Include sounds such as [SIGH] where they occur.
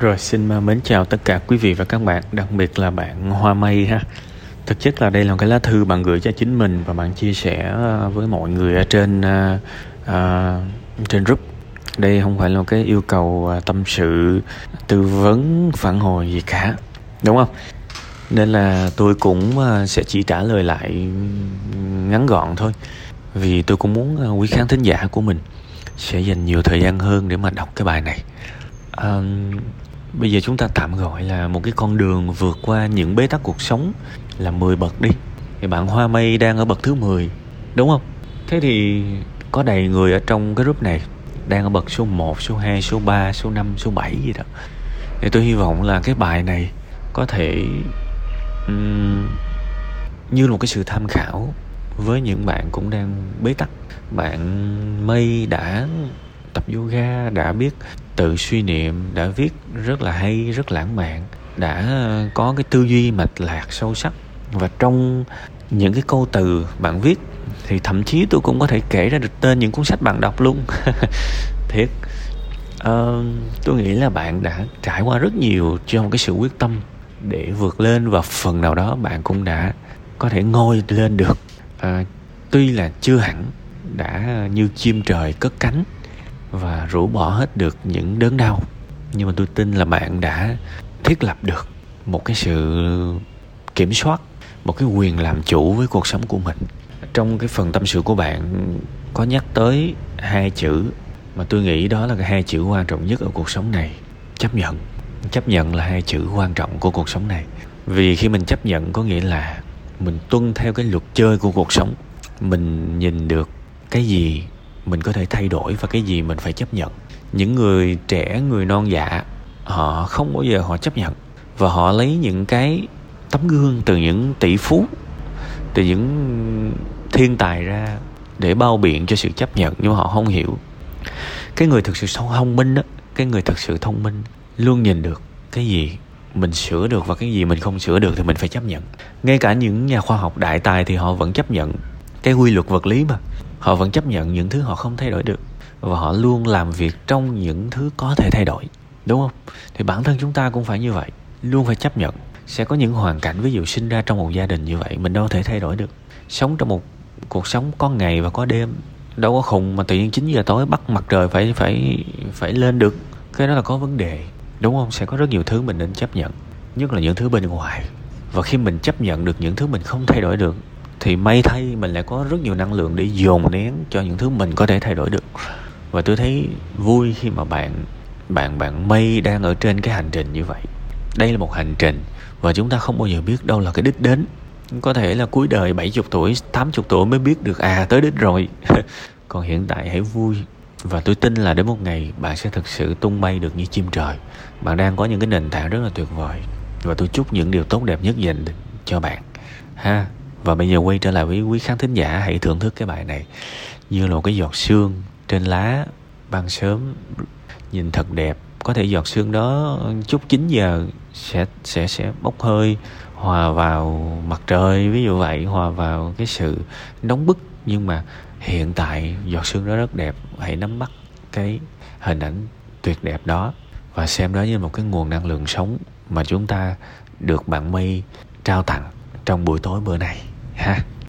Rồi xin à, mến chào tất cả quý vị và các bạn, đặc biệt là bạn Hoa Mây ha. Thực chất là đây là một cái lá thư bạn gửi cho chính mình và bạn chia sẻ à, với mọi người ở trên uh, uh, trên group. Đây không phải là một cái yêu cầu uh, tâm sự, tư vấn, phản hồi gì cả, đúng không? Nên là tôi cũng uh, sẽ chỉ trả lời lại ngắn gọn thôi. Vì tôi cũng muốn uh, quý khán thính giả của mình sẽ dành nhiều thời gian hơn để mà đọc cái bài này. Um, bây giờ chúng ta tạm gọi là một cái con đường vượt qua những bế tắc cuộc sống là 10 bậc đi. Thì bạn Hoa Mây đang ở bậc thứ 10 đúng không? Thế thì có đầy người ở trong cái group này đang ở bậc số 1, số 2, số 3, số 5, số 7 gì đó. Thì tôi hy vọng là cái bài này có thể um, như là một cái sự tham khảo với những bạn cũng đang bế tắc. Bạn mây đã tập yoga đã biết tự suy niệm đã viết rất là hay rất lãng mạn đã ờ, có cái tư duy mạch lạc sâu sắc. Và trong những cái câu từ bạn viết thì thậm chí tôi cũng có thể kể ra được tên những cuốn sách bạn đọc luôn. [LAUGHS] Thiệt. Uh, tôi nghĩ là bạn đã trải qua rất nhiều trong cái sự quyết tâm để vượt lên và phần nào đó bạn cũng đã có thể ngôi lên được. Uh, tuy là chưa hẳn đã như chim trời cất cánh và rũ bỏ hết được những đớn đau. Nhưng mà tôi tin là bạn đã thiết lập được một cái sự kiểm soát, một cái quyền làm chủ với cuộc sống của mình. Trong cái phần tâm sự của bạn, có nhắc tới hai chữ mà tôi nghĩ đó là cái hai chữ quan trọng nhất ở cuộc sống này, chấp nhận. Chấp nhận là hai chữ quan trọng của cuộc sống này. Vì khi mình chấp nhận có nghĩa là mình tuân theo cái luật chơi của cuộc sống. Mình nhìn được cái gì mình có thể thay đổi và cái gì mình phải chấp nhận. Những người trẻ, người non dạ họ không bao giờ họ chấp nhận. Và họ lấy những cái tấm gương từ những tỷ phú, từ những thiên tài ra để bao biện cho sự chấp nhận, nhưng mà họ không hiểu. Cái người thực sự thông minh á, cái người thực sự thông minh luôn nhìn được cái gì mình sửa được và cái gì mình không sửa được thì mình phải chấp nhận. Ngay cả những nhà khoa học đại tài thì họ vẫn chấp nhận cái quy luật vật lý mà họ vẫn chấp nhận những thứ họ không thay đổi được. Và họ luôn làm việc trong những thứ có thể thay đổi. Đúng không? Thì bản thân chúng ta cũng phải như vậy. Luôn phải chấp nhận. Sẽ có những hoàn cảnh, ví dụ sinh ra trong một gia đình như vậy, mình đâu thể thay đổi được. Sống trong một cuộc sống có ngày và có đêm. Đâu có khùng mà tự nhiên 9 giờ tối bắt mặt trời phải phải phải lên được. Cái đó là có vấn đề. Đúng không? Sẽ có rất nhiều thứ mình nên chấp nhận. Nhất là những thứ bên ngoài. Và khi mình chấp nhận được những thứ mình không thay đổi được thì may thay mình lại có rất nhiều năng lượng để dồn nén cho những thứ mình có thể thay đổi được. Và tôi thấy vui khi mà bạn bạn bạn mây đang ở trên cái hành trình như vậy. Đây là một hành trình và chúng ta không bao giờ biết đâu là cái đích đến. Có thể là cuối đời 70 tuổi 80 tuổi mới biết được à tới đích rồi. [LAUGHS] Còn hiện tại hãy vui. Và tôi tin là đến một ngày bạn sẽ thực sự tung bay được như chim trời. Bạn đang có những cái nền tảng rất là tuyệt vời. Và tôi chúc những điều tốt đẹp nhất dành cho bạn. Ha và bây giờ quay trở lại với quý khán thính giả, hãy thưởng thức cái bài này. Như là một cái giọt sương trên lá ban sớm. Nhìn thật đẹp. Có thể giọt sương đó chút 9 giờ sẽ sẽ sẽ bốc hơi, hòa vào mặt trời, ví dụ vậy, hòa vào cái sự nóng bức. Nhưng mà hiện tại giọt sương đó rất đẹp. Hãy nắm bắt cái hình ảnh tuyệt đẹp đó và xem đó như một cái nguồn năng lượng sống mà chúng ta được bạn mây trao tặng trong buổi tối bữa này ha